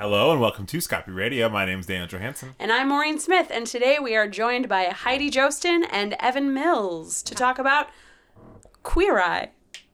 Hello and welcome to Scopy Radio. My name is Daniel Johansson. And I'm Maureen Smith, and today we are joined by Heidi Joosten and Evan Mills to talk about Queer Eye,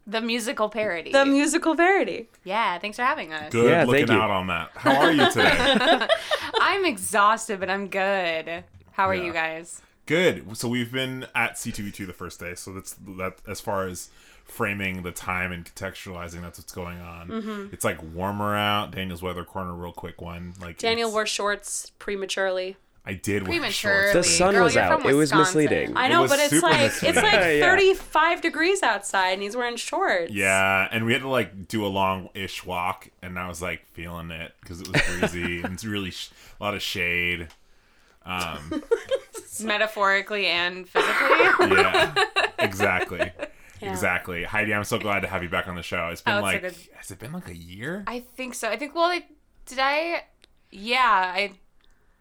The musical parody. the musical parody. yeah, thanks for having us. Good Yeah, looking thank you. out on that. How are you today? I'm exhausted, but I'm good. How are Yeah. you guys? Good. So we've been at C2E2 the first day. So that's that as far as framing the time and contextualizing that's what's going on. Mm-hmm. It's like warmer out. Daniel's weather corner real quick one. Like Daniel wore shorts prematurely. I did wear Prematurely. shorts. The sun Girl, was out. It was misleading. I know, was but it's super like it's like Yeah, yeah. 35 degrees outside, and he's wearing shorts. Yeah, and we had to like do a long-ish walk, and I was like feeling it because it was breezy and it's really sh- a lot of shade. Um, Metaphorically and physically. yeah, exactly, Yeah. exactly. Heidi, I'm so glad to have you back on the show. It's been Oh, it's so like, has it been like a year? I think so. I think, well, I, did I? Yeah, I.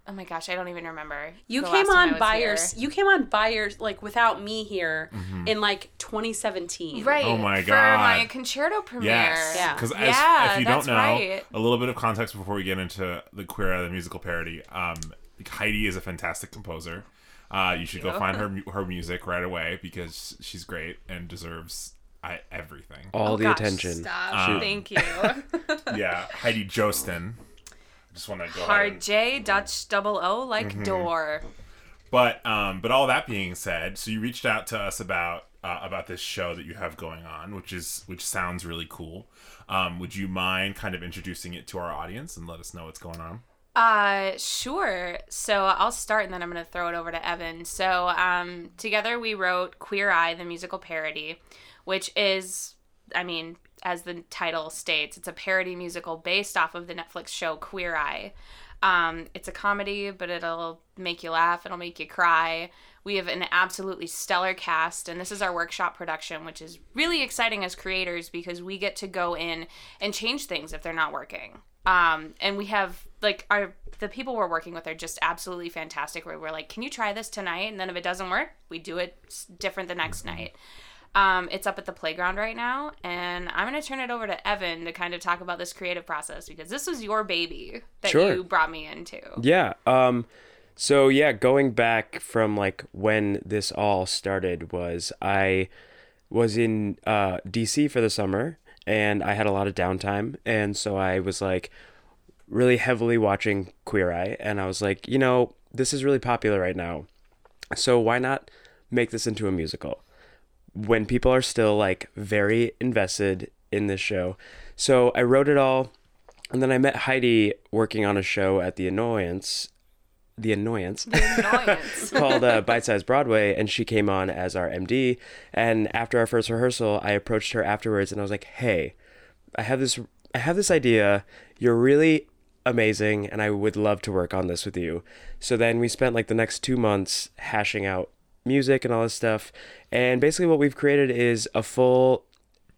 Oh my gosh, I don't even remember. You the came last on by your, you came on by your, like without me here in like 2017. Right. Oh my For my God. concerto premiere. Yes. Yeah. Because Yeah, if you don't know, right. a little bit of context before we get into the Queer Eye, the musical parody. Um, Heidi is a fantastic composer. Uh, you should go find her her music right away because she's great and deserves I, everything. All Oh the gosh, attention. Stop. Um, Thank you. yeah, Heidi Joosten. I just want to go ahead Hard and- J, Dutch double O, like Mm-hmm. door. But um, but all that being said, so you reached out to us about uh, about this show that you have going on, which is which sounds really cool. Um, would you mind kind of introducing it to our audience and let us know what's going on? Uh, sure. So I'll start and then I'm going to throw it over to Evan. So, um, together we wrote Queer Eye, the musical parody, which is, I mean, as the title states, it's a parody musical based off of the Netflix show Queer Eye. Um, it's a comedy, but it'll make you laugh, it'll make you cry. We have an absolutely stellar cast, and this is our workshop production, which is really exciting as creators because we get to go in and change things if they're not working. Um, and we have like our the people we're working with are just absolutely fantastic. Where we're like, can you try this tonight? And then if it doesn't work, we do it different the next night. Um, it's up at the playground right now, and I'm gonna turn it over to Evan to kind of talk about this creative process because this was your baby that Sure. you brought me into. Yeah. Um so yeah, going back from like when this all started was I was in uh DC for the summer and I had a lot of downtime and so I was like really heavily watching Queer Eye and I was like, you know, this is really popular right now. So why not make this into a musical? When people are still like very invested in this show. So I wrote it all and then I met Heidi working on a show at the Annoyance, the Annoyance, Annoyance. called uh, Bite Size Broadway, and she came on as our MD. And after our first rehearsal, I approached her afterwards, and I was like, "Hey, I have this, I have this idea. You're really amazing, and I would love to work on this with you." So then we spent like the next two months hashing out music and all this stuff. And basically, what we've created is a full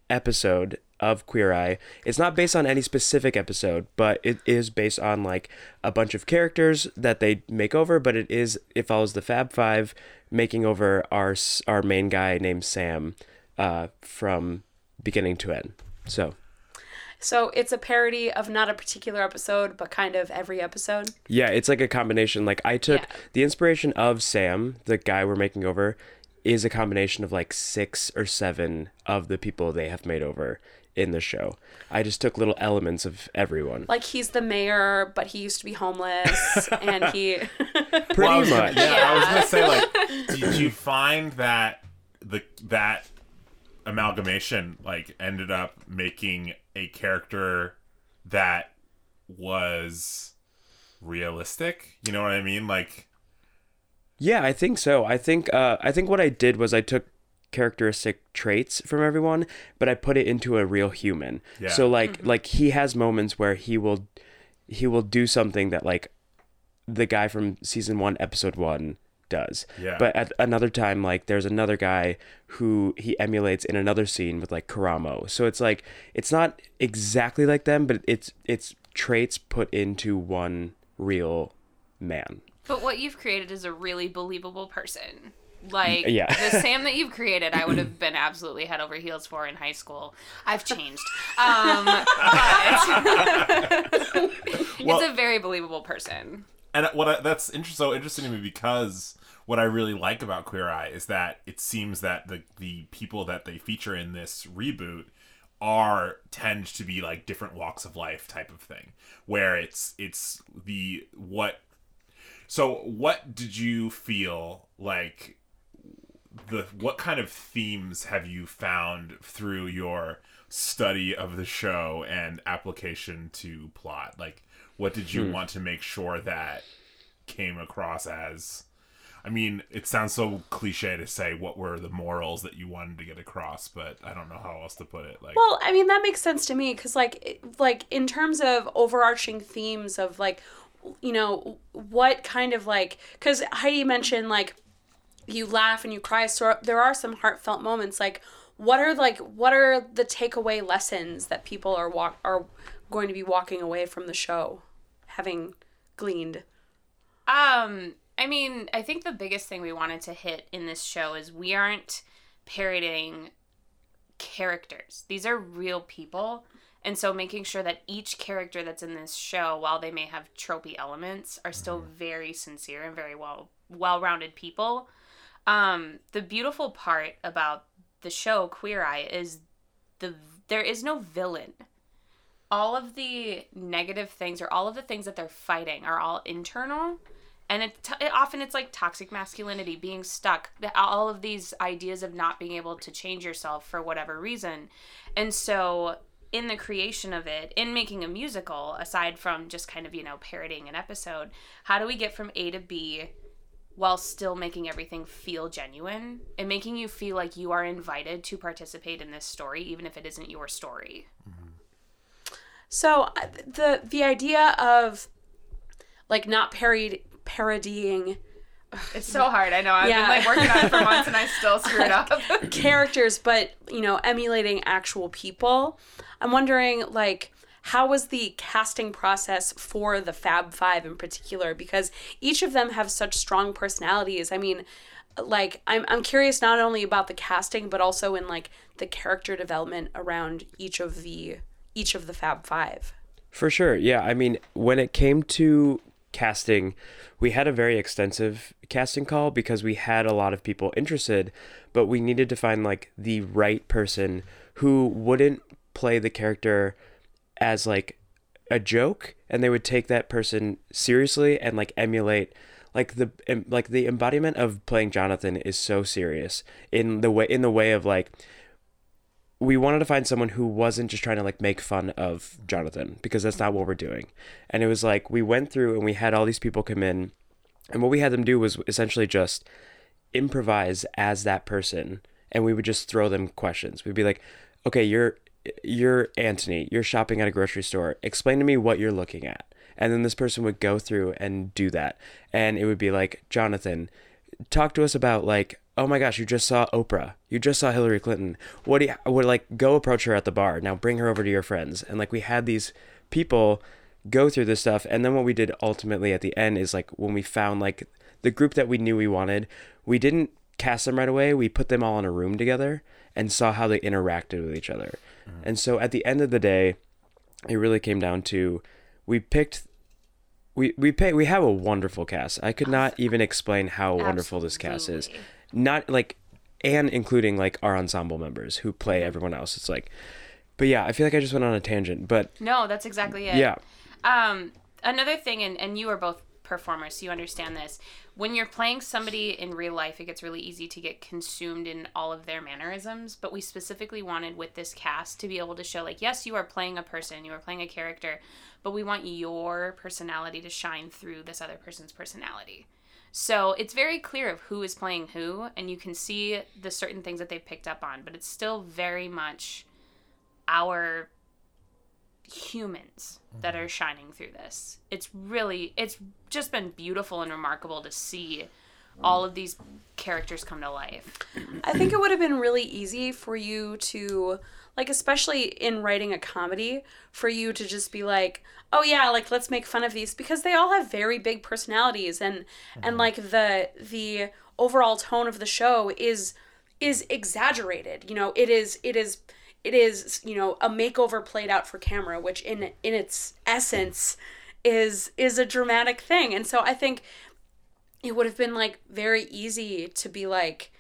episode of Queer Eye. It's not based on any specific episode, but it is based on like a bunch of characters that they make over. But it is it follows the Fab Five making over our our main guy named Sam uh, from beginning to end. So So it's a parody of not a particular episode, but kind of every episode. yeah, it's like a combination. Like I took Yeah. the inspiration of Sam, the guy we're making over, is a combination of like six or seven of the people they have made over in the show. I just took little elements of everyone. Like he's the mayor, but he used to be homeless, and he. Pretty Well, I was gonna- much. yeah, I was gonna say like, did you find that the that amalgamation like ended up making a character that was realistic? You know what I mean? Like, Yeah, I think so. I think uh, I think what I did was I took characteristic traits from everyone, but I put it into a real human. Yeah. So like like he has moments where he will he will do something that like the guy from season 1 episode 1 does. Yeah. But at another time like there's another guy who he emulates in another scene with like Karamo. So it's like it's not exactly like them, but it's it's traits put into one real man. But what you've created is a really believable person. Like Yeah. the Sam that you've created, I would have been absolutely head over heels for in high school. I've changed. Um, but Well- it's a very believable person. And what I, that's inter- so interesting to me because what I really like about Queer Eye is that it seems that the the people that they feature in this reboot are tend to be like different walks of life type of thing. Where it's it's the what so what did you feel like the what kind of themes have you found through your study of the show and application to plot? Like what did you hmm. want to make sure that came across as? I mean it sounds so cliche to say what were the morals that you wanted to get across but i don't know how else to put it like Well, I mean that makes sense to me because like like in terms of overarching themes of like you know what kind of like because Heidi mentioned like you laugh and you cry so there are some heartfelt moments like what are like what are the takeaway lessons that people are walk are going to be walking away from the show having gleaned Um, I mean, I think the biggest thing we wanted to hit in this show is we aren't parodying characters. These are real people. And so making sure that each character that's in this show, while they may have tropey elements, are still very sincere and very well well-rounded people. Um, the beautiful part about the show Queer Eye is the there is no villain all of the negative things or all of the things that they're fighting are all internal. And it, it often it's like toxic masculinity being stuck all of these ideas of not being able to change yourself for whatever reason. And so in the creation of it in making a musical aside from just kind of you know parodying an episode how do we get from a to b while still making everything feel genuine and making you feel like you are invited to participate in this story even if it isn't your story mm-hmm. So uh, the the idea of like not parodied parodying It's so hard. I know. I've Yeah. been like working on it for months and I still screw it up. characters, but you know, emulating actual people. I'm wondering, like, how was the casting process for the Fab Five in particular? Because each of them have such strong personalities. I mean, like, I'm I'm curious not only about the casting, but also in like the character development around each of the each of the Fab Five. For sure. Yeah. I mean, when it came to casting, we had a very extensive casting call because we had a lot of people interested, but we needed to find like the right person who wouldn't play the character as like a joke and they would take that person seriously and like emulate like the like the embodiment of playing Jonathan is so serious in the way in the way of like we wanted to find someone who wasn't just trying to like make fun of Jonathan because that's not what we're doing. And it was like we went through and we had all these people come in and what we had them do was essentially just improvise as that person and we would just throw them questions. We'd be like, "Okay, you're you're Antoni. You're shopping at a grocery store. Explain to me what you're looking at." And then this person would go through and do that. And it would be like, "Jonathan, talk to us about like oh my gosh you just saw oprah. You just saw hillary clinton. What do you would like go approach her at the bar. Now bring her over to your friends. And like we had these people go through this stuff. And then what we did ultimately at the end is like when we found like the group that we knew we wanted we didn't cast them right away. We put them all in a room together and saw how they interacted with each other. Mm-hmm. And so at the end of the day it really came down to we picked we we pay we have a wonderful cast. I could not even explain how wonderful this cast is. Not like and including like our ensemble members who play everyone else. It's like but yeah, I feel like I just went on a tangent, but No, that's exactly it. yeah. Um, another thing, and, and you are both performers, so you understand this. When you're playing somebody in real life, it gets really easy to get consumed in all of their mannerisms. But we specifically wanted with this cast to be able to show, like, yes, you are playing a person, you are playing a character, but we want your personality to shine through this other person's personality. So it's very clear of who is playing who, and you can see the certain things that they picked up on, but it's still very much our humans that mm-hmm. are shining through this. It's really it's just been beautiful and remarkable to see all of these characters come to life. I think it would have been really easy for you to like especially in writing a comedy for you to just be like oh yeah, like let's make fun of these because they all have very big personalities and and mm-hmm. like the the overall tone of the show is is exaggerated. You know, it is it is it is you know a makeover played out for camera, which in in its essence is is a dramatic thing. And so I think it would have been like very easy to be like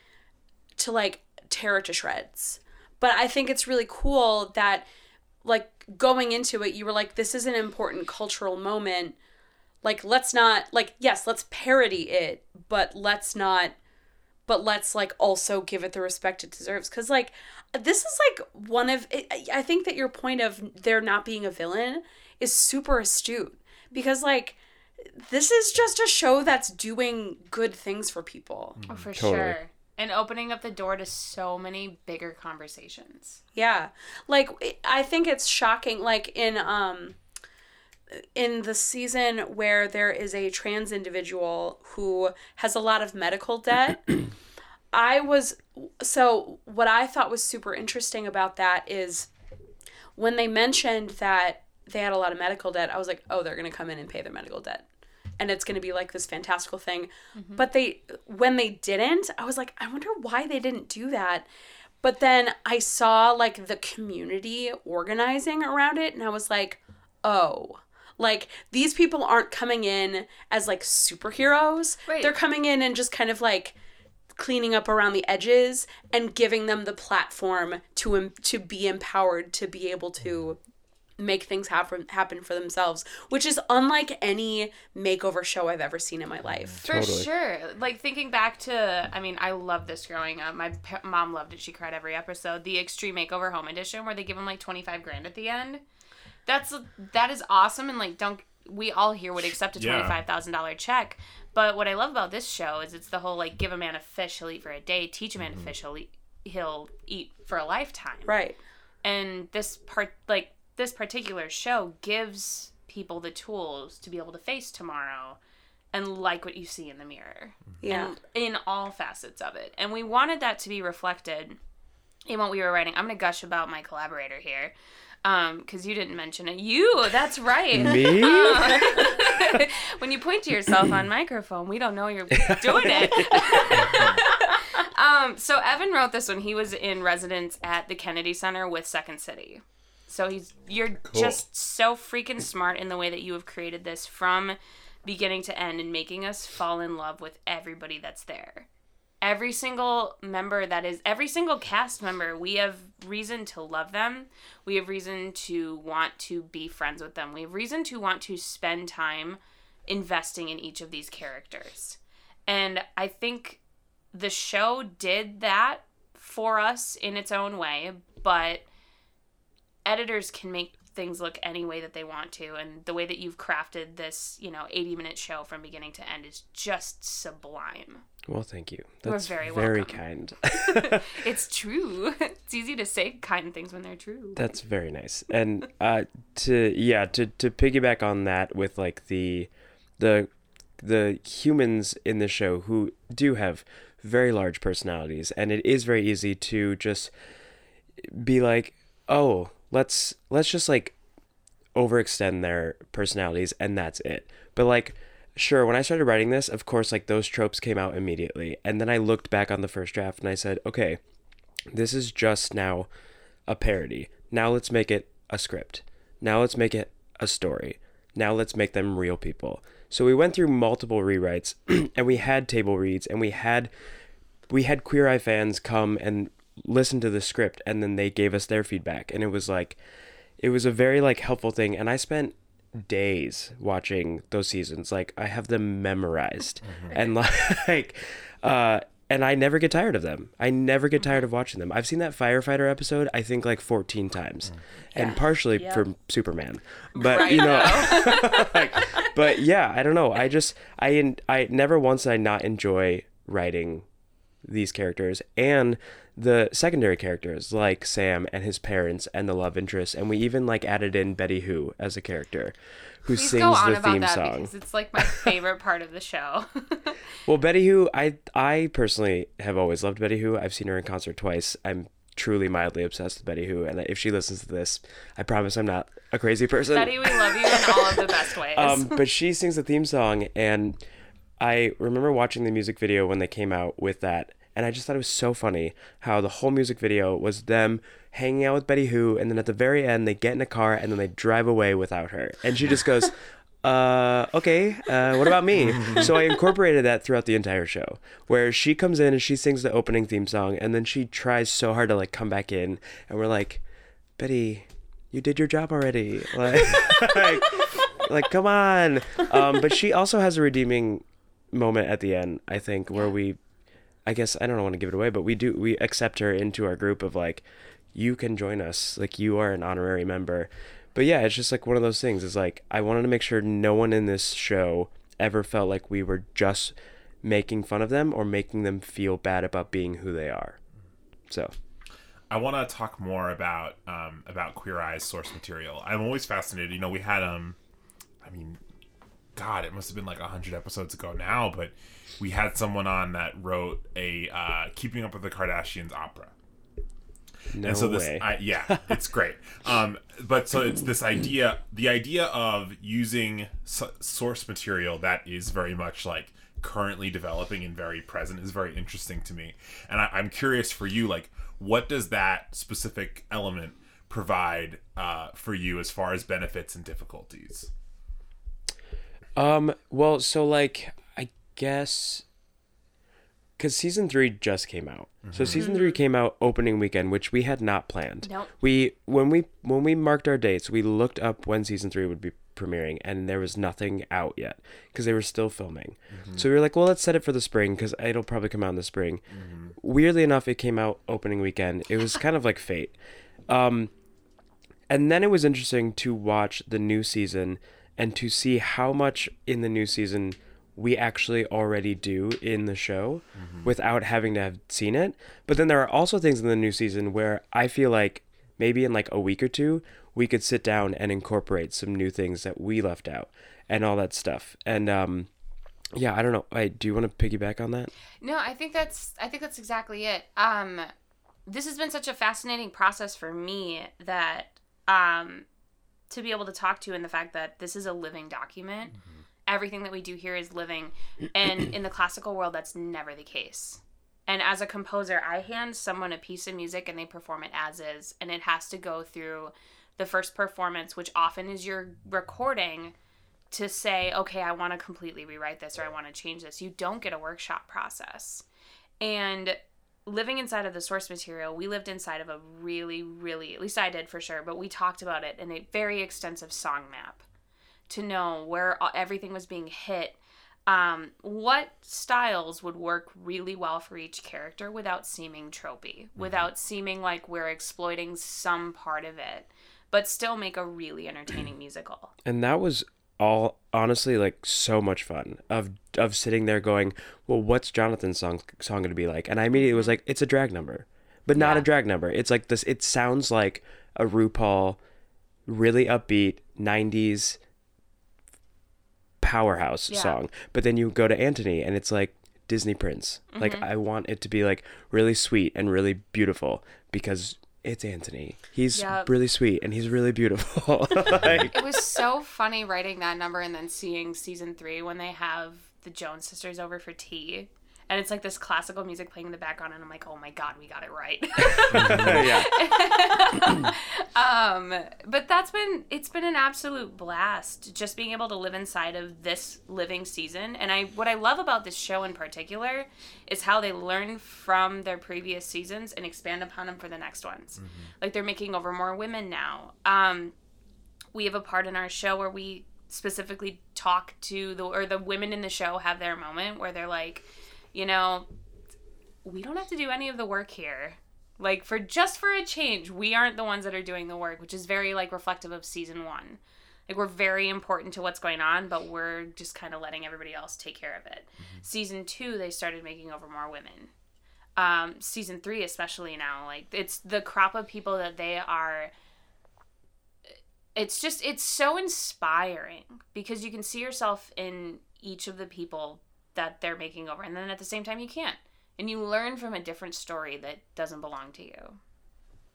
to like tear it to shreds. But I think it's really cool that like going into it you were like this is an important cultural moment. Like let's not like yes, let's parody it, but let's not but let's like also give it the respect it deserves cuz like this is like one of I think that your point of there not being a villain is super astute because like this is just a show that's doing good things for people. Mm-hmm. Oh, for Totally. sure. And opening up the door to so many bigger conversations. Yeah. Like I think it's shocking like in um in the season where there is a trans individual who has a lot of medical debt I was so what I thought was super interesting about that is when they mentioned that they had a lot of medical debt, I was like, "Oh, they're going to come in and pay their medical debt." And it's going to be like this fantastical thing. Mm-hmm. But they when they didn't, I was like, "I wonder why they didn't do that." But then I saw like the community organizing around it and I was like, "Oh, like these people aren't coming in as like superheroes. Right. They're coming in and just kind of like cleaning up around the edges and giving them the platform to to be empowered to be able to make things happen happen for themselves, which is unlike any makeover show I've ever seen in my life. Mm, for Totally. sure. Like thinking back to, I mean, I love this growing up. My pa- mom loved it. She cried every episode. The Extreme Makeover Home Edition, where they give them like twenty five grand at the end. That's that is awesome. And like, don't we all here would accept a twenty five thousand dollar check? But what I love about this show is it's the whole like, give a man a fish, he'll eat for a day. Teach a man a mm-hmm. fish, he'll eat, he'll eat for a lifetime. Right. and this part like this particular show gives people the tools to be able to face tomorrow and like what you see in the mirror Yeah. and in all facets of it and we wanted that to be reflected in what we were writing i'm gonna gush about my collaborator here um because you didn't mention it you that's right Me? when you point to yourself on microphone, we don't know you're doing it. um, so Evan wrote this when he was in residence at the Kennedy Center with Second City. So he's you're just so freaking smart in the way that you have created this from beginning to end and making us fall in love with everybody that's there. Every single member that is every single cast member, we have reason to love them. We have reason to want to be friends with them. We have reason to want to spend time investing in each of these characters. And I think the show did that for us in its own way, but editors can make things look any way that they want to and the way that you've crafted this, you know, 80 minute show from beginning to end is just sublime. Well, thank you. That's very very welcome. kind. It's true. It's easy to say kind things when they're true. That's very nice. And uh, to yeah, to to piggyback on that with like the the the humans in the show who do have very large personalities, and it is very easy to just be like, oh, let's let's just like overextend their personalities and that's it. But like sure, when I started writing this, of course like those tropes came out immediately. And then I looked back on the first draft and I said, okay, this is just now a parody. Now let's make it a script. Now let's make it a story. Now let's make them real people. So we went through multiple rewrites and we had table reads and we had we had Queer Eye fans come and listen to the script and then they gave us their feedback and it was like it was a very like helpful thing and I spent days watching those seasons like I have them memorized and like uh and I never get tired of them. I never get tired of watching them. I've seen that firefighter episode I think like 14 times. And partially Yep. from Superman. But you know like, but yeah, I don't know. I just I I never once did I not enjoy writing these characters and the secondary characters like Sam and his parents and the love interest and we even like added in Betty Who as a character who Please sings go on the about theme that song. because it's like my favorite part of the show. Well, Betty Who, I I personally have always loved Betty Who. I've seen her in concert twice. I'm truly mildly obsessed with Betty Who, and if she listens to this, I promise I'm not a crazy person. Betty, we love you in all of the best ways. Um, but she sings the theme song, and I remember watching the music video when they came out with that, and I just thought it was so funny how the whole music video was them hanging out with Betty Who, and then at the very end they get in a car and then they drive away without her, and she just goes. Uh, okay, uh, what about me? so I incorporated that throughout the entire show, where she comes in and she sings the opening theme song, and then she tries so hard to like come back in, and we're like, Betty, you did your job already. Like, like, like come on. Um, but she also has a redeeming moment at the end, I think, where we, I guess I don't want to give it away, but we do we accept her into our group of like, you can join us, like you are an honorary member. But yeah, it's just like one of those things. Is like I wanted to make sure no one in this show ever felt like we were just making fun of them or making them feel bad about being who they are. So I want to talk more about um, about Queer Eye's source material. I'm always fascinated. You know, we had um, I mean, God, it must have been like hundred episodes ago now, but we had someone on that wrote a uh, Keeping Up with the Kardashians opera. no and so this, way. I, yeah, it's great. Um, but so it's this idea, the idea of using s- source material that is very much like currently developing and very present is very interesting to me. And I, I'm curious for you, like, what does that specific element provide uh, for you as far as benefits and difficulties? Um, well, so like I guess because season three just came out. So season three came out opening weekend, which we had not planned. Nope. We when we when we marked our dates, we looked up when season three would be premiering, and there was nothing out yet because they were still filming. So we were like, well, let's set it for the spring because it'll probably come out in the spring. Weirdly enough, it came out opening weekend. It was kind of like fate. Um, and then it was interesting to watch the new season and to see how much in the new season we actually already do in the show without having to have seen it. But then there are also things in the new season where I feel like maybe in like a week or two we could sit down and incorporate some new things that we left out and all that stuff. And um yeah, I don't know. I do you want to piggyback on that? No, I think that's I think that's exactly it. Um this has been such a fascinating process for me that um to be able to talk to you and the fact that this is a living document. Mm-hmm. Everything that we do here is living and in the classical world that's never the case. And as a composer, I hand someone a piece of music and they perform it as is and it has to go through the first performance, which often is your recording to say, okay, I want to completely rewrite this or I want to change this. You don't get a workshop process. And living inside of the source material, we lived inside of a really, really, at least I did for sure, but we talked about it in a very extensive song map to know where everything was being hit. Um, what styles would work really well for each character without seeming tropey, without seeming like we're exploiting some part of it, but still make a really entertaining musical. and that was all honestly like so much fun of of sitting there going well what's jonathan's song song going to be like and i immediately was like it's a drag number but not Yeah. a drag number it's like this it sounds like a rupaul really upbeat 90s powerhouse Yeah. song but then you go to antoni and it's like disney prince like Mm-hmm. i want it to be like really sweet and really beautiful because it's Antoni. He's Yep. really sweet and he's really beautiful. like, it was so funny writing that number and then seeing season three when they have the Jones sisters over for tea. And it's like this classical music playing in the background, and I'm like, oh my god, we got it right. yeah. um, but that's been it's been an absolute blast just being able to live inside of this living season. And I what I love about this show in particular is how they learn from their previous seasons and expand upon them for the next ones. Like they're making over more women now. Um, we have a part in our show where we specifically talk to the or the women in the show have their moment where they're like, you know, we don't have to do any of the work here. Like for just for a change, we aren't the ones that are doing the work, which is very like reflective of season 1. Like we're very important to what's going on, but we're just kind of letting everybody else take care of it. Season 2, they started making over more women. Um season 3 especially now, like it's the crop of people that they are it's just it's so inspiring because you can see yourself in each of the people that they're making over and then at the same time you can't and you learn from a different story that doesn't belong to you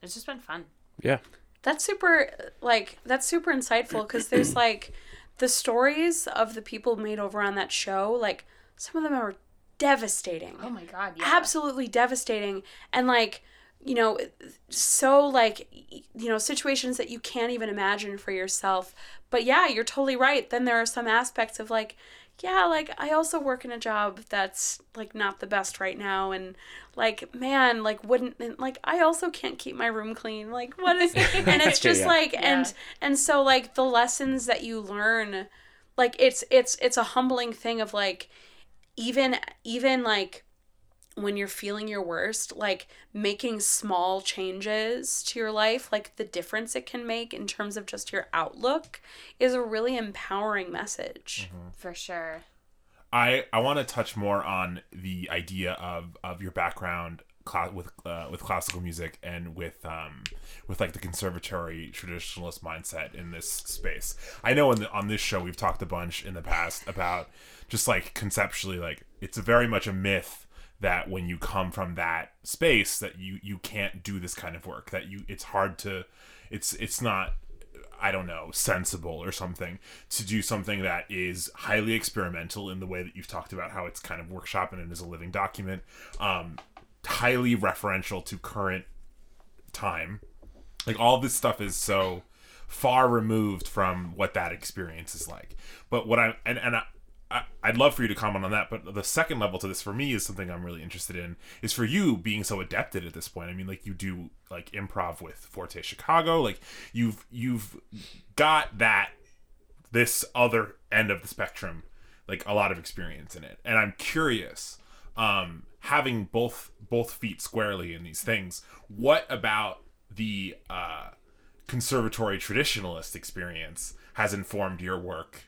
it's just been fun. Yeah. That's super like that's super insightful because there's like the stories of the people made over on that show, like some of them are devastating. Oh my god, yeah. Absolutely devastating and like you know so like you know situations that you can't even imagine for yourself. But yeah, you're totally right. Then there are some aspects of like yeah, like I also work in a job that's like not the best right now and like man, like wouldn't and, like I also can't keep my room clean. Like what is it? and it's just Yeah. like and Yeah. and so like the lessons that you learn like it's it's it's a humbling thing of like even even like when you're feeling your worst like making small changes to your life like the difference it can make in terms of just your outlook is a really empowering message For sure. I I want to touch more on the idea of of your background cla- with uh, with classical music and with um with like the conservatory traditionalist mindset in this space. I know in the, on this show we've talked a bunch in the past about just like conceptually like it's very much a myth that when you come from that space that you you can't do this kind of work that you it's hard to it's it's not I don't know, sensible or something to do something that is highly experimental in the way that you've talked about how it's kind of workshopping and it is a living document, um, highly referential to current time. Like all this stuff is so far removed from what that experience is like. But what I and and I, I, I'd love for you to comment on that. But the second level to this for me is something I'm really interested in. Is for you being so adapted at this point. I mean, like you do like improv with Forte Chicago. Like you've you've got that this other end of the spectrum, like a lot of experience in it. And I'm curious, um, having both both feet squarely in these things, what about the uh, conservatory traditionalist experience has informed your work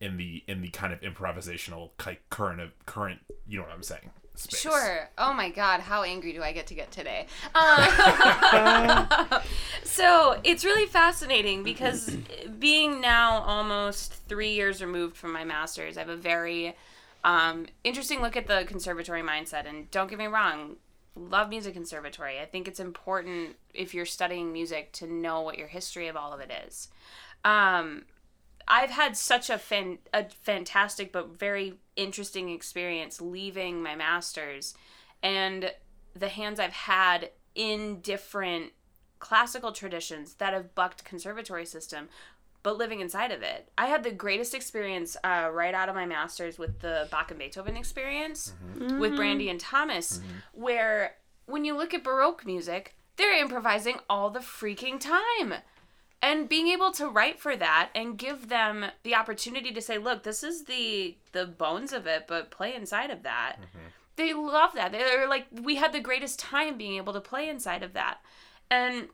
in the in the kind of improvisational ki- current of current you know what I'm saying space. Sure. Oh my God, how angry do I get to get today? Um, so it's really fascinating because being now almost three years removed from my master's, I have a very um, interesting look at the conservatory mindset. And don't get me wrong, love music conservatory. I think it's important if you're studying music to know what your history of all of it is. Um, I've had such a fan, a fantastic but very interesting experience leaving my masters and the hands I've had in different classical traditions that have bucked conservatory system but living inside of it. I had the greatest experience uh, right out of my master's with the Bach and Beethoven experience mm-hmm. with mm-hmm. Brandy and Thomas, mm-hmm. where when you look at Baroque music, they're improvising all the freaking time and being able to write for that and give them the opportunity to say look this is the the bones of it but play inside of that. Mm-hmm. They love that. They're like we had the greatest time being able to play inside of that. And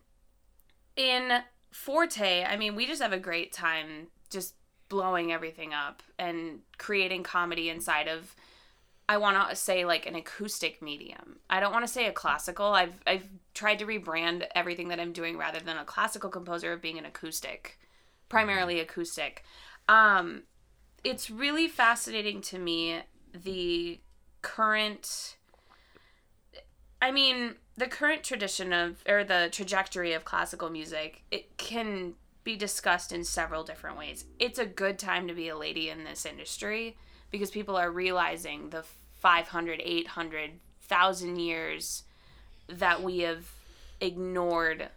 in forte i mean we just have a great time just blowing everything up and creating comedy inside of I want to say like an acoustic medium. I don't want to say a classical. I've I've tried to rebrand everything that I'm doing rather than a classical composer of being an acoustic, primarily acoustic. Um, it's really fascinating to me the current. I mean, the current tradition of or the trajectory of classical music. It can be discussed in several different ways. It's a good time to be a lady in this industry because people are realizing the 500 800 1000 years that we have ignored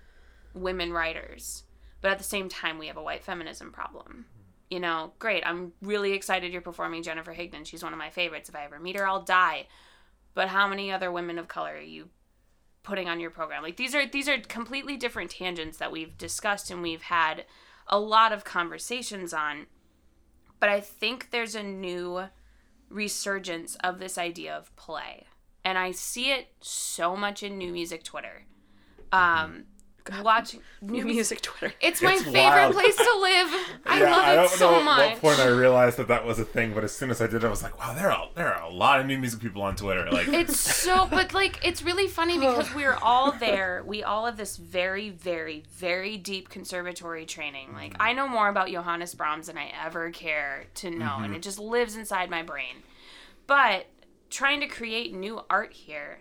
women writers. But at the same time we have a white feminism problem. You know great i'm really excited you're performing jennifer higdon she's one of my favorites. If i ever meet her i'll die. But how many other women of color are you putting on your program? Like these are these are completely different tangents that we've discussed and we've had a lot of conversations on but i think there's a new resurgence of this idea of play. And i see it so much in new music twitter. Um watching new music twitter. It's my It's favorite wild. place to live. I yeah, love I it don't so know at much. what point I realized that that was a thing, but as soon as I did, I was like, wow, there are there are a lot of new music people on Twitter. Like, it's so but like it's really funny because we're all there. We all have this very very very deep conservatory training. Like mm-hmm. i know more about johannes brahms than i ever care to know and mm-hmm. it just lives inside my brain. But trying to create new art here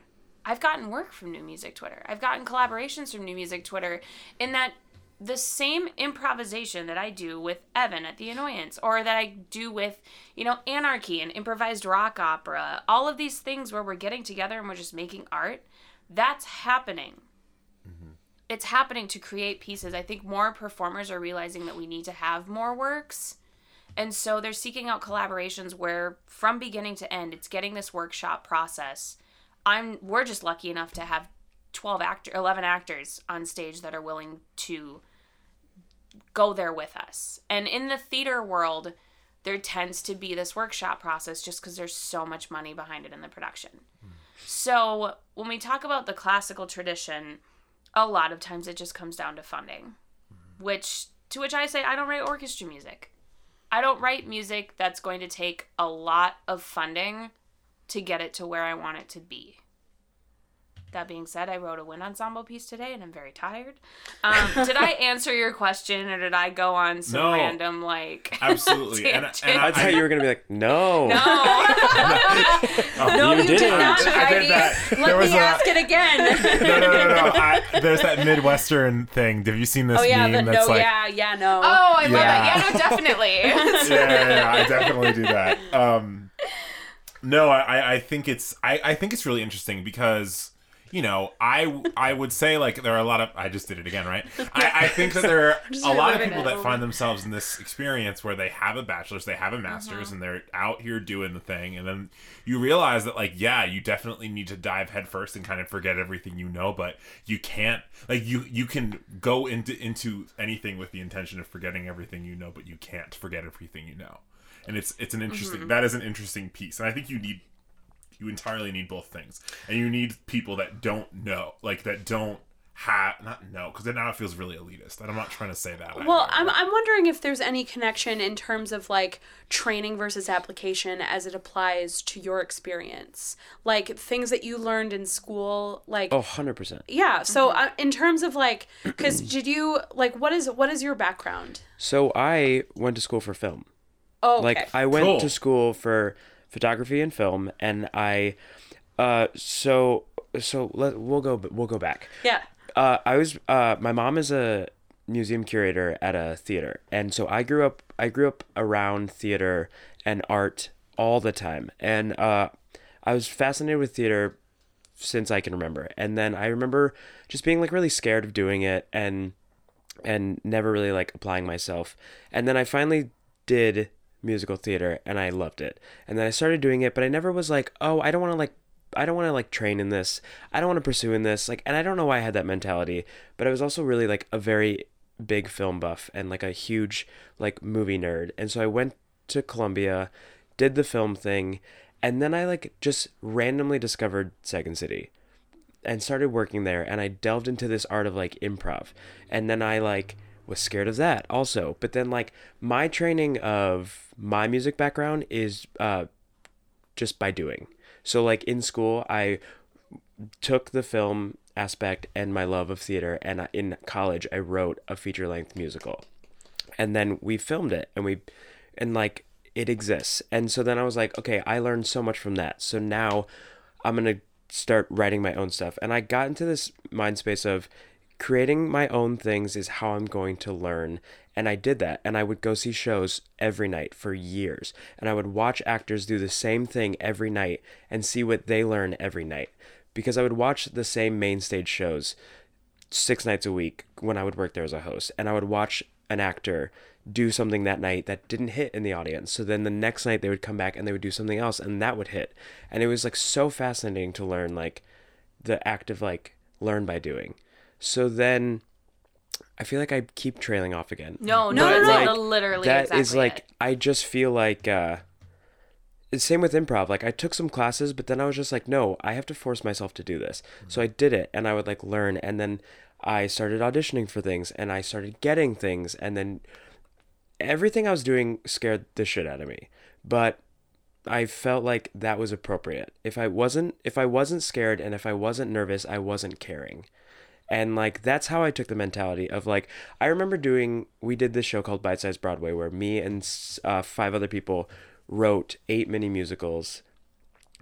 I've gotten work from New Music Twitter. I've gotten collaborations from New Music Twitter in that the same improvisation that I do with Evan at The Annoyance or that I do with, you know, Anarchy and improvised rock opera, all of these things where we're getting together and we're just making art, that's happening. Mm-hmm. It's happening to create pieces. I think more performers are realizing that we need to have more works. And so they're seeking out collaborations where from beginning to end it's getting this workshop process. I'm we're just lucky enough to have 12 actor 11 actors on stage that are willing to go there with us. And in the theater world, there tends to be this workshop process just because there's so much money behind it in the production. So when we talk about the classical tradition, a lot of times it just comes down to funding, which to which I say I don't write orchestra music. I don't write music that's going to take a lot of funding to get it to where I want it to be. That being said, I wrote a wind ensemble piece today and I'm very tired. Um, did I answer your question or did I go on some No. random like Absolutely. and, and tangent? I thought you were gonna be like, no, No. No, You you, didn't. did not, I did that. Let There was me a- ask it again. no, no, no, no. I, there's that Midwestern thing. Have you seen this oh yeah, meme the, that's no, like, yeah, yeah, no. Oh, I love Yeah. that. Yeah, no, definitely. yeah, yeah, yeah, I definitely do that. Um, no, I, I- think it's I, I think it's really interesting because you know I I would say like there are a lot of I just did it again right? I, I think that there are a lot of people that find themselves in this experience where they have a bachelor's they have a master's and they're out here doing the thing and then you realize that like yeah you definitely need to dive headfirst and kind of forget everything you know but you can't like you you can go into into anything with the intention of forgetting everything you know but you can't forget everything you know and it's it's an interesting that is an interesting piece and i think you need you entirely need both things and you need people that don't know like that don't have not know because now it feels really elitist and i'm not trying to say that Well, either, I'm, I'm wondering if there's any connection in terms of like training versus application as it applies to your experience. Like things that you learned in school, like oh, 100 percent. yeah. So uh, in terms of like, because did you like what is what is your background? So I went to school for film. Oh, Like okay. I went Cool. to school for photography and film, and I, uh, so so let we'll go we'll go back. yeah. Uh, I was uh, my mom is a museum curator at a theater, and so I grew up I grew up around theater and art all the time, and uh, I was fascinated with theater since I can remember. And then I remember just being like really scared of doing it and and never really like applying myself. And then I finally did musical theater and I loved it. And then I started doing it, but I never was like, "Oh, I don't want to like I don't want to like train in this. I don't want to pursue in this." Like and I don't know why I had that mentality, but I was also really like a very big film buff and like a huge like movie nerd. And so I went to Columbia, did the film thing, and then I like just randomly discovered Second City and started working there and I delved into this art of like improv. And then I like was scared of that also. But then like my training of my music background is uh just by doing. So like in school I took the film aspect and my love of theater and in college I wrote a feature length musical. And then we filmed it and we and like it exists. And so then I was like, okay, I learned so much from that. So now I'm to start writing my own stuff. And I got into this mind space of creating my own things is how I'm going to learn. And I did that. And I would go see shows every night for years. And I would watch actors do the same thing every night and see what they learn every night. Because I would watch the same main stage shows six nights a week when I would work there as a host. And I would watch an actor do something that night that didn't hit in the audience. So then the next night they would come back and they would do something else and that would hit. And it was like so fascinating to learn like the act of like learn by doing. So then I feel like I keep trailing off again. No, No, no, no, that's no. like literally That exactly is like it. I just feel like uh same with improv. Like I took some classes, but then I was just like, no, I have to force myself to do this. So I did it and I would like learn and then I started auditioning for things and I started getting things and then everything I was doing scared the shit out of me. But I felt like that was appropriate. If I wasn't if I wasn't scared and if I wasn't nervous, I wasn't caring. And like that's how I took the mentality of like I remember doing we did this show called Bite Size Broadway where me and uh, five other people wrote eight mini musicals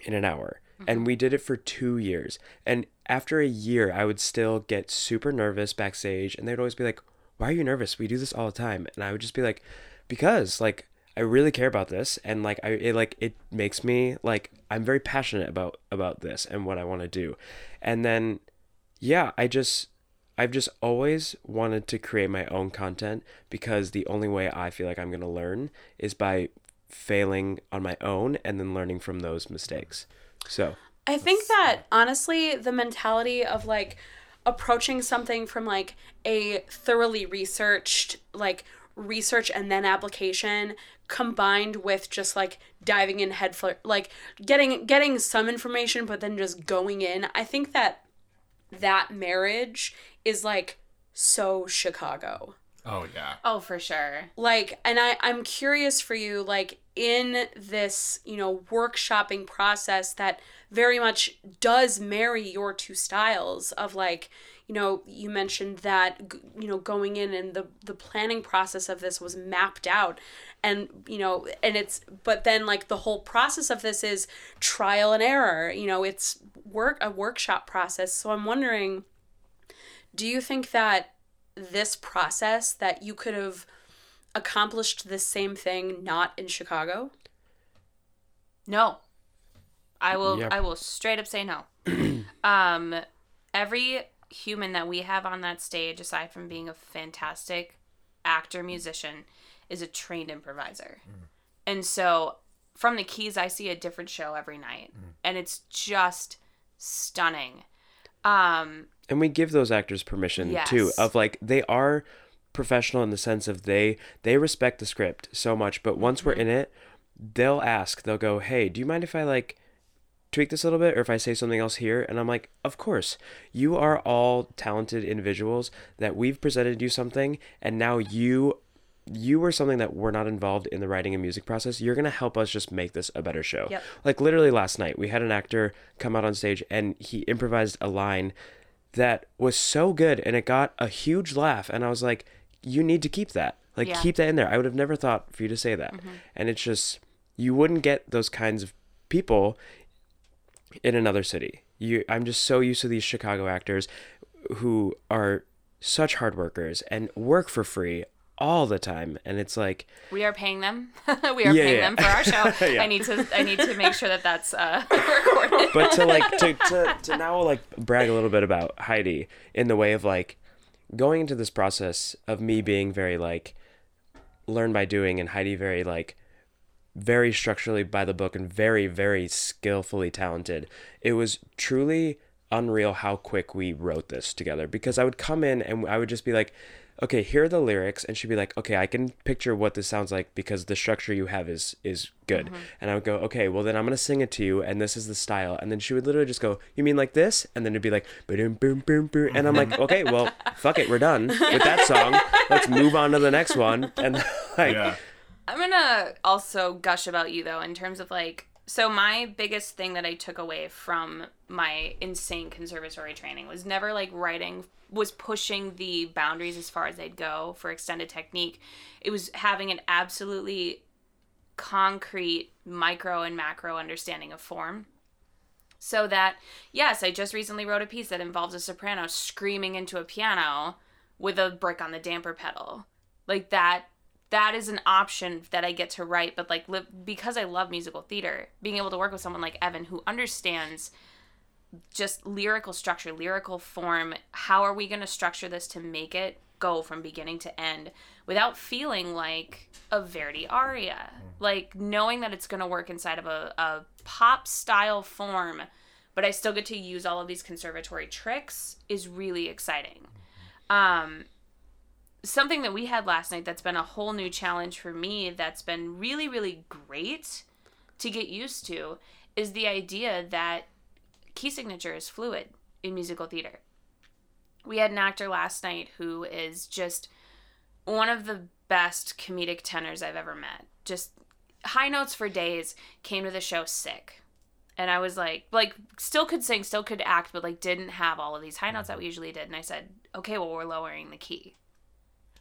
in an hour. And we did it for two years. And after a year, I would still get super nervous backstage. And they'd always be like, Why are you nervous? We do this all the time. And I would just be like, Because, like, I really care about this and like I it like it makes me like I'm very passionate about about this and what I want to do. And then yeah, I just I've just always wanted to create my own content because the only way I feel like I'm going to learn is by failing on my own and then learning from those mistakes. So, I think that honestly, the mentality of like approaching something from like a thoroughly researched, like research and then application combined with just like diving in head fl- like getting getting some information but then just going in i think that that marriage is like so chicago Oh yeah. Oh, for sure. like and i i'm curious for you like in this you know workshopping process that very much does marry your two styles of like you know you mentioned that you know going in and the the planning process of this was mapped out and you know and it's but then like the whole process of this is trial and error you know it's work a workshop process so i'm wondering do you think that this process that you could have accomplished the same thing not in Chicago? No. I will Yep. I will straight up say no. um every human that we have on that stage aside from being a fantastic actor musician is a trained improviser. And so from the keys I see a different show every night and it's just stunning. Um and we give those actors permission too of like they are professional in the sense of they they respect the script so much, but once we're mm-hmm. in it, they'll ask, they'll go, "Hey, do you mind if I like tweak this a little bit or if I say something else here?" And I'm like, "Of course. You are all talented individuals that we've presented you something and now you you were something that we're not involved in the writing and music process. You're gonna help us just make this a better show. Yep. Like literally last night, we had an actor come out on stage and he improvised a line that was so good and it got a huge laugh. And I was like, you need to keep that. Like Yeah. keep that in there. I would have never thought for you to say that. Mm-hmm. And it's just you wouldn't get those kinds of people in another city. You I'm just so used to these Chicago actors who are such hard workers and work for free all the time and it's like we are paying them. we are Yeah, paying yeah. them for our show. Yeah. I need to I need to make sure that that's uh recorded. but to like to, to to now like brag a little bit about Heidi in the way of like going into this process of me being very like learn by doing and Heidi very like very structurally by the book and very very skillfully talented. It was truly unreal how quick we wrote this together because I would come in and I would just be like okay here are the lyrics and she'd be like okay I can picture what this sounds like because the structure you have is is good. Mm-hmm. And I would go okay well then I'm gonna sing it to you and this is the style. And then she would literally just go you mean like this? And then it'd be like boom boom boom boom. And I'm like okay well fuck it we're done with that song. Let's move on to the next one. And like Yeah. I'm gonna also gush about you though in terms of like so my biggest thing that I took away from my insane conservatory training was never like writing was pushing the boundaries as far as they'd go for extended technique. It was having an absolutely concrete micro and macro understanding of form. So that yes, I just recently wrote a piece that involves a soprano screaming into a piano with a brick on the damper pedal. Like that that is an option that I get to write, but like li- because I love musical theater, being able to work with someone like Evan who understands just lyrical structure, lyrical form, how are we going to structure this to make it go from beginning to end without feeling like a Verdi aria? Like knowing that it's going to work inside of a, a pop style form, but I still get to use all of these conservatory tricks is really exciting. Um, something that we had last night that's been a whole new challenge for me that's been really really great to get used to is the idea that key signature is fluid in musical theater. We had an actor last night who is just one of the best comedic tenors i've ever met. Just high notes for days came to the show sick. And i was like like still could sing still could act but like didn't have all of these high notes that we mm-hmm. usually did. And i said okay well we're lowering the key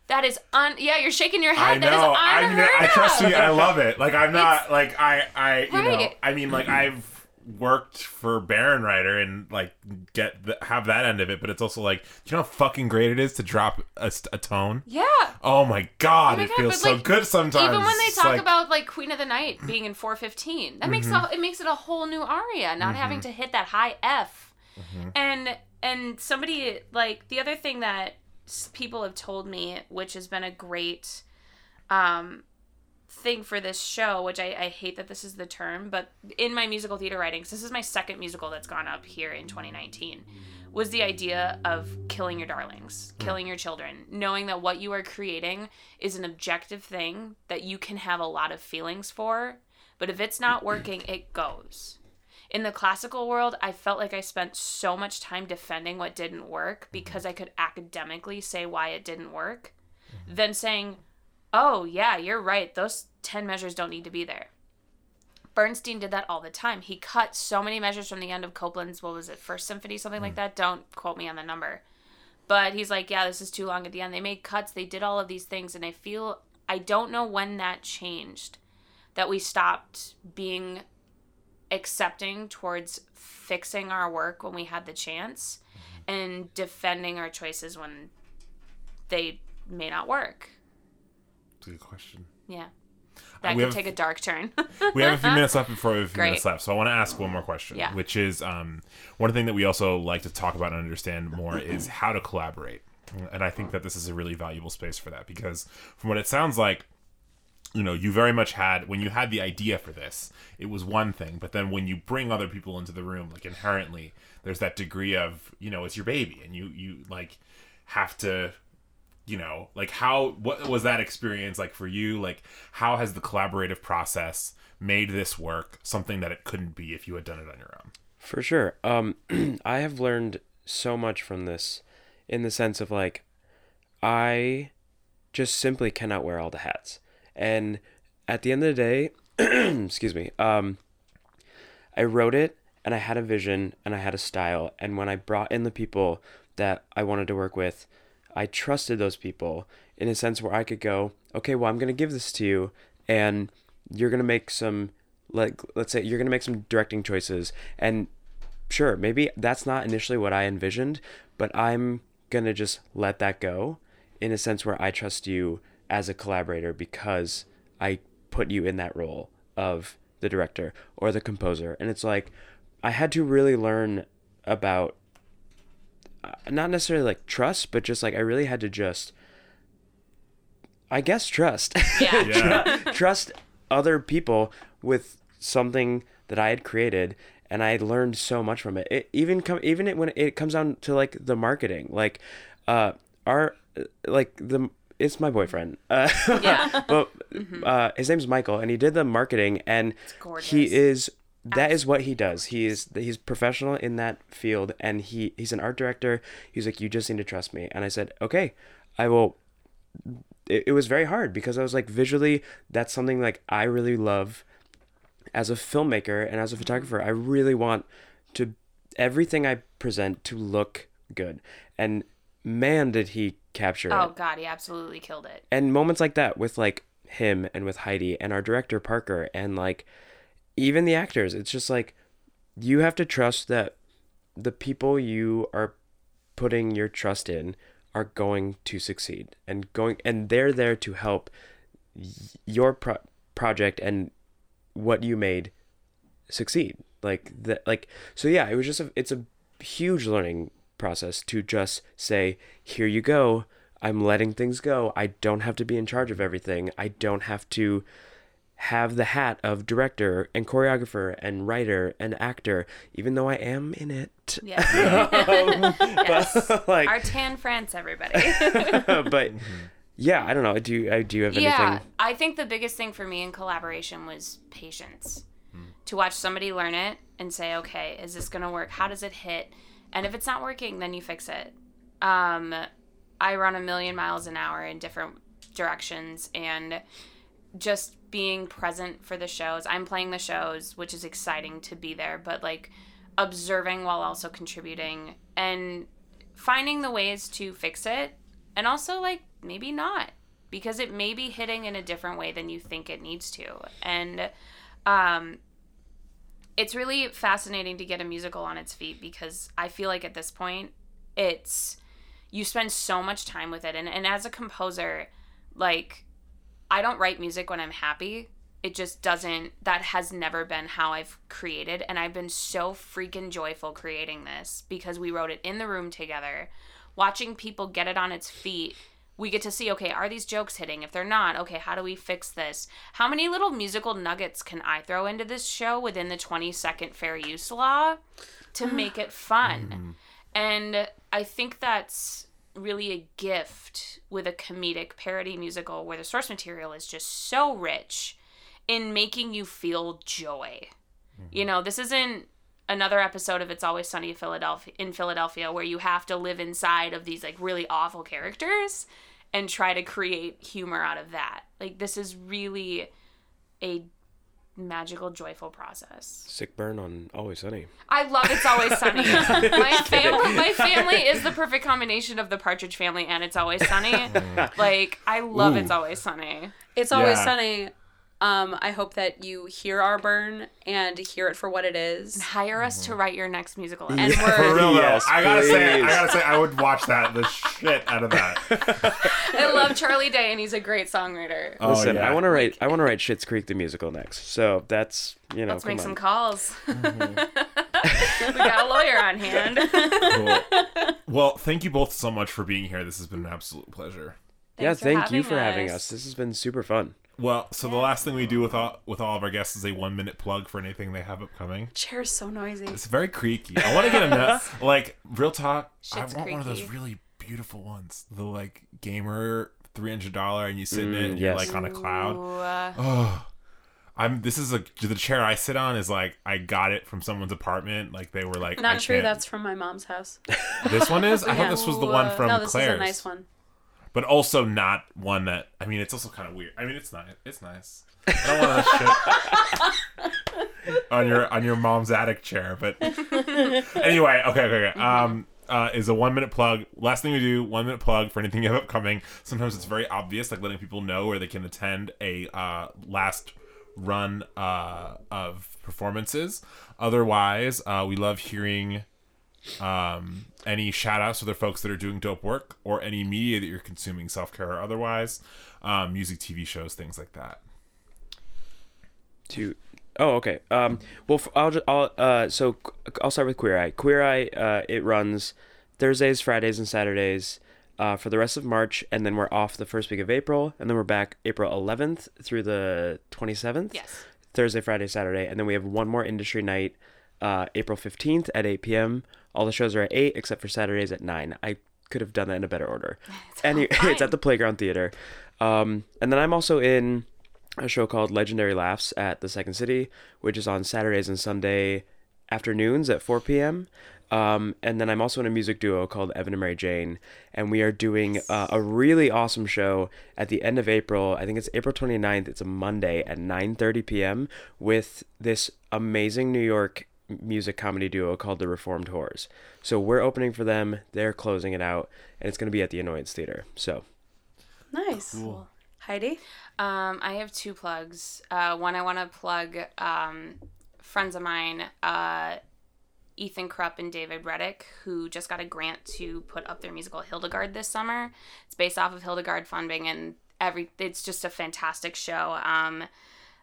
that is un. Yeah, you're shaking your head. That is know. I, unheard I trust me. I love it. Like I'm not like I I you know I mean like I've worked for Bärenreiter and like get the, have that end of it, but it's also like, do you know how fucking great it is to drop a, a tone? Yeah. Oh my god, Oh my it God, feels so like, good sometimes. Even when they talk like- Mm-hmm. about like Queen of the Night being in 415, that makes a, it makes it a whole new aria, not having to hit that high F. Mm-hmm. And and somebody like the other thing that people have told me, which has been a great um thing for this show, which I, I hate that this is the term, but in my musical theater writings, this is my second musical that's gone up here in 2019, was the idea of killing your darlings, killing your children, knowing that what you are creating is an objective thing that you can have a lot of feelings for, but if it's not working, it goes. In the classical world, I felt like I spent so much time defending what didn't work mm-hmm. because I could academically say why it didn't work, mm-hmm. than saying, oh, yeah, you're right, those 10 measures don't need to be there. Bernstein did that all the time. He cut so many measures from the end of Copland's, what was it, First Symphony, something like mm. that. Don't quote me on the number. But he's like, yeah, this is too long at the end. They made cuts, they did all of these things, and I feel, I don't know when that changed. That we stopped being accepting towards fixing our work when we had the chance and defending our choices when they may not work. That's a good question. Yeah. That we could take a dark turn. we have a few minutes left before we have a few Great. minutes left, so I want to ask one more question. Yeah. Which is um, one thing that we also like to talk about and understand more is how to collaborate, and I think that this is a really valuable space for that because from what it sounds like, you know, you very much had when you had the idea for this, it was one thing, but then when you bring other people into the room, like inherently, there's that degree of you know it's your baby, and you you like have to you know like how what was that experience like for you like how has the collaborative process made this work something that it couldn't be if you had done it on your own For sure. Um, I have learned so much from this in the sense of like, I just simply cannot wear all the hats. And at the end of the day, excuse me, um, I wrote it and I had a vision and I had a style. And when I brought in the people that I wanted to work with, I trusted those people in a sense where I could go, okay, well, I'm going to give this to you and you're going to make some, like, let's say you're going to make some directing choices. And sure, maybe that's not initially what I envisioned, but I'm going to just let that go in a sense where I trust you as a collaborator because I put you in that role of the director or the composer. And it's like, I had to really learn about uh, not necessarily like trust, but just like I really had to just, I guess, trust. Yeah. yeah trust other people with something that I had created and I had learned so much from it. It even come even it, when it comes down to like the marketing, like uh our like the it's my boyfriend. Uh, Yeah. but uh, his name's Michael, and he did the marketing, and he is that is what he does. He is he's professional in that field, and he he's an art director. He's like, you just need to trust me, and I said, okay, I will it, it was very hard because I was like visually that's something like I really love as a filmmaker and as a photographer I really want to everything I present to look good and man did he capture Oh it God, he absolutely killed it. and moments like that with like him and with Heidi and our director Parker and like even the actors it's just like you have to trust that the people you are putting your trust in are going to succeed and going and they're there to help your pro- project and what you made succeed like that like so yeah it was just a it's a huge learning process to just say here you go i'm letting things go i don't have to be in charge of everything i don't have to have the hat of director and choreographer and writer and actor even though i am in it Yeah. yes. like Our tan France, everybody. but mm-hmm. yeah i don't know do you do you have yeah, anything I think the biggest thing for me in collaboration was patience. Mm. To watch somebody learn it and say, okay, is this going to work? How does it hit? And if it's not working, then you fix it. Um, I run a million miles an hour in different directions and just being present for the shows. I'm playing the shows, which is exciting to be there, but like observing while also contributing and finding the ways to fix it and also like maybe not because it may be hitting in a different way than you think it needs to. And um it's really fascinating to get a musical on its feet because I feel like at this point, it's you spend so much time with it, and and as a composer, like I don't write music when I'm happy. It just doesn't. That has never been how I've created, and I've been so freaking joyful creating this because we wrote it in the room together, watching people get it on its feet we get to see okay are these jokes hitting? If they're not okay how do we fix this? How many little musical nuggets can i throw into this show within the 20 second fair use law to ah. make it fun? Hmm. And i think that's really a gift with a comedic parody musical where the source material is just so rich in making you feel joy. You mm-hmm. know this isn't another episode of It's Always Sunny in Philadelphia in Philadelphia where you have to live inside of these like really awful characters and try to create humor out of that. Like this is really a magical joyful process. Sick burn on Always Sunny. I love It's Always Sunny. my family my family is the perfect combination of the Partridge family and It's Always Sunny. like I love It's Always Sunny. It's always Yeah. sunny. Um, I hope that you hear our burn and hear it for what it is. Hire us to write your next musical. And episode. For we're real Yes, though, I gotta say, I gotta say, I would watch that the shit out of that. I love Charlie Day and he's a great songwriter. Oh, Listen, yeah. I want to write. I want to write Schitt's Creek the musical next. So that's you know. Let's come make on. some calls. we got a lawyer on hand. Cool. Well, thank you both so much for being here. This has been an absolute pleasure. Yeah, Thanks for thank you having for having us. us. This has been super fun. Well, so the last thing we do with all with all of our guests is a one minute plug for anything they have upcoming. Chair's so noisy. It's very creaky. I want to get a net, like real talk. Shit's I want one of those really beautiful ones. The like gamer three hundred dollar, and you sit in it, and Mm, you're like on a cloud. Ooh, Oh, I'm. This is a the chair I sit on is like I got it from someone's apartment. Like they were like, I Not true. can't- That's from my mom's house. this one is. I Yeah. thought this was the one from no, this Claire's, is a nice one. But also not one that. I mean, it's also kind of weird. I mean, it's nice. It's nice. I don't want to shit on your on your mom's attic chair, but anyway, okay, okay, okay. Um, uh, is a one minute plug. Last thing we do, one minute plug for anything you have upcoming. Sometimes it's very obvious, like letting people know where they can attend a uh, last run uh, of performances. Otherwise, uh, we love hearing um, any shout outs to the folks that are doing dope work or any media that you're consuming, self care or otherwise, um, music, TV shows, things like that. to oh okay um well I'll just i'll uh so I'll start with queer eye queer eye uh it runs thursdays fridays and saturdays uh, for the rest of March, and then we're off the first week of April, and then we're back April 11th through the 27th. yes. Thursday, Friday, Saturday, and then we have one more industry night, uh, April 15th at 8 p.m. All the shows are at 8, except for Saturdays at 9. I could have done that in a better order. Any, it's at the Playground Theater. Um, and then I'm also in a show called Legendary Laughs at the Second City, which is on Saturdays and Sunday afternoons at 4 p.m. Um, and then I'm also in a music duo called Evan and Mary Jane, and we are doing uh, a really awesome show at the end of April. I think it's April 29th. It's a Monday at 9:30 p.m. with this amazing New York music comedy duo called the Reformed Whores. So we're opening for them. They're closing it out, and it's going to be at the Annoyance Theater. So Nice. Cool. Heidi. Um, I have two plugs. Uh, one, I want to plug um, friends of mine, uh, Ethan Krupp and David Reddick, who just got a grant to put up their musical Hildegard this summer. It's based off of Hildegard von Bingen, and every it's just a fantastic show. Um,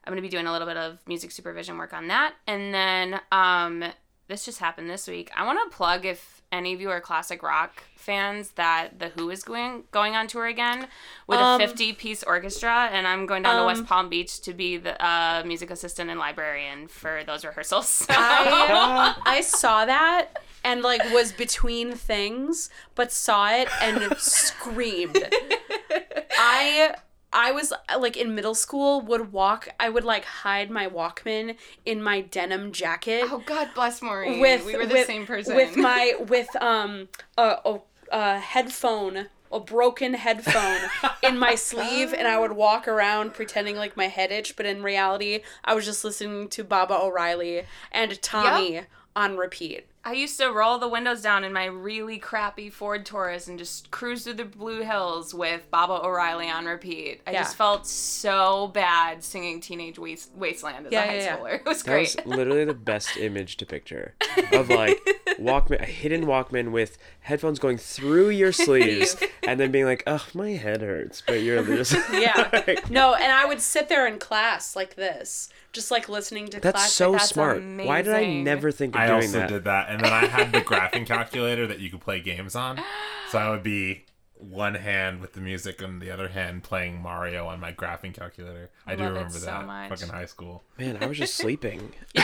I'm going to be doing a little bit of music supervision work on that, and then um, this just happened this week. I want to plug if any of you are classic rock fans that the Who is going going on tour again with Um, a 50 piece orchestra, and I'm going down to um, West Palm Beach to be the uh, music assistant and librarian for those rehearsals. So- I I saw that and like was between things, but saw it and screamed. I I was like in middle school would walk I would like hide my Walkman in my denim jacket oh God bless Maureen. with we were the with, same person. with my with um a, a, a headphone a broken headphone in my sleeve and I would walk around pretending like my head itched but in reality I was just listening to Baba O'Riley and Tommy on repeat I used to roll the windows down in my really crappy Ford Taurus and just cruise through the Blue Hills with Baba O'Riley on repeat. I Yeah. just felt so bad singing Teenage Waste- Wasteland as Yeah, a high yeah, yeah. schooler. It was That great. was literally the best image to picture of like Walkman, a hidden Walkman with headphones going through your sleeves, and then being like, "Oh, my head hurts," but you're just Yeah. No, and I would sit there in class like this, just like listening to That's class. so like, smart. Why did I never think of I doing also did that, and then I had the graphing calculator that you could play games on. So I would be one hand with the music and the other hand playing Mario on my graphing calculator. I do Love it remember so that. much. Fucking high school. Man, I was just sleeping.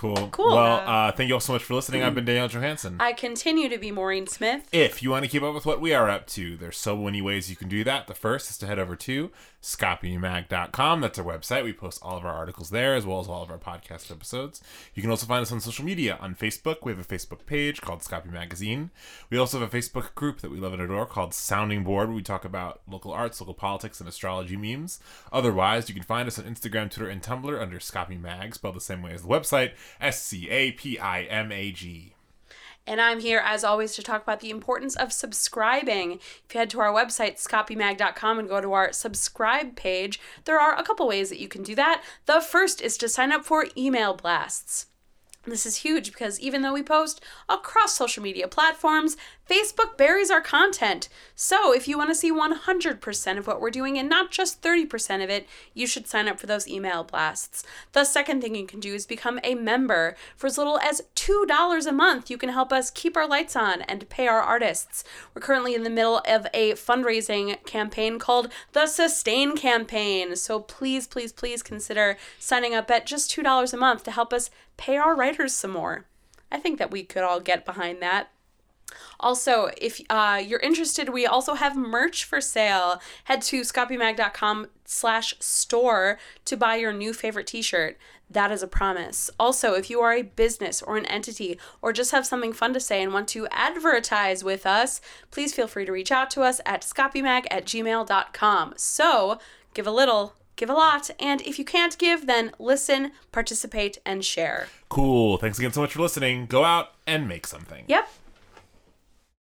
Cool. Cool. Well, uh, thank you all so much for listening. I've been Daniel Johansson. I continue to be Maureen Smith. If you want to keep up with what we are up to, there's so many ways you can do that. The first is to head over to scapimag.com. That's our website. We post all of our articles there as well as all of our podcast episodes. You can also find us on social media. On Facebook, we have a Facebook page called Scapi Magazine. We also have a Facebook group that we love and adore called Sounding Board, where we talk about local arts, local politics, and astrology memes. Otherwise, you can find us on Instagram, Twitter, and Tumblr under Scapi Mag, spelled the same way as the website S C A P I M A G. And I'm here, as always, to talk about the importance of subscribing. If you head to our website, scapimag.com, and go to our subscribe page, there are a couple ways that you can do that. The first is to sign up for email blasts. This is huge because even though we post across social media platforms, Facebook buries our content. So if you want to see 100% of what we're doing and not just 30% of it, you should sign up for those email blasts. The second thing you can do is become a member. For as little as $2 a month, you can help us keep our lights on and pay our artists. We're currently in the middle of a fundraising campaign called the Sustain Campaign. So please, please, please consider signing up at just $2 a month to help us pay our writers some more. I think that we could all get behind that. Also, if uh, you're interested, we also have merch for sale. Head to scapimag.com slash store to buy your new favorite t-shirt. That is a promise. Also, if you are a business or an entity or just have something fun to say and want to advertise with us, please feel free to reach out to us at scapimag at gmail.com. So, give a little, give a lot, and if you can't give, then listen, participate, and share. Cool. Thanks again so much for listening. Go out and make something. Yep.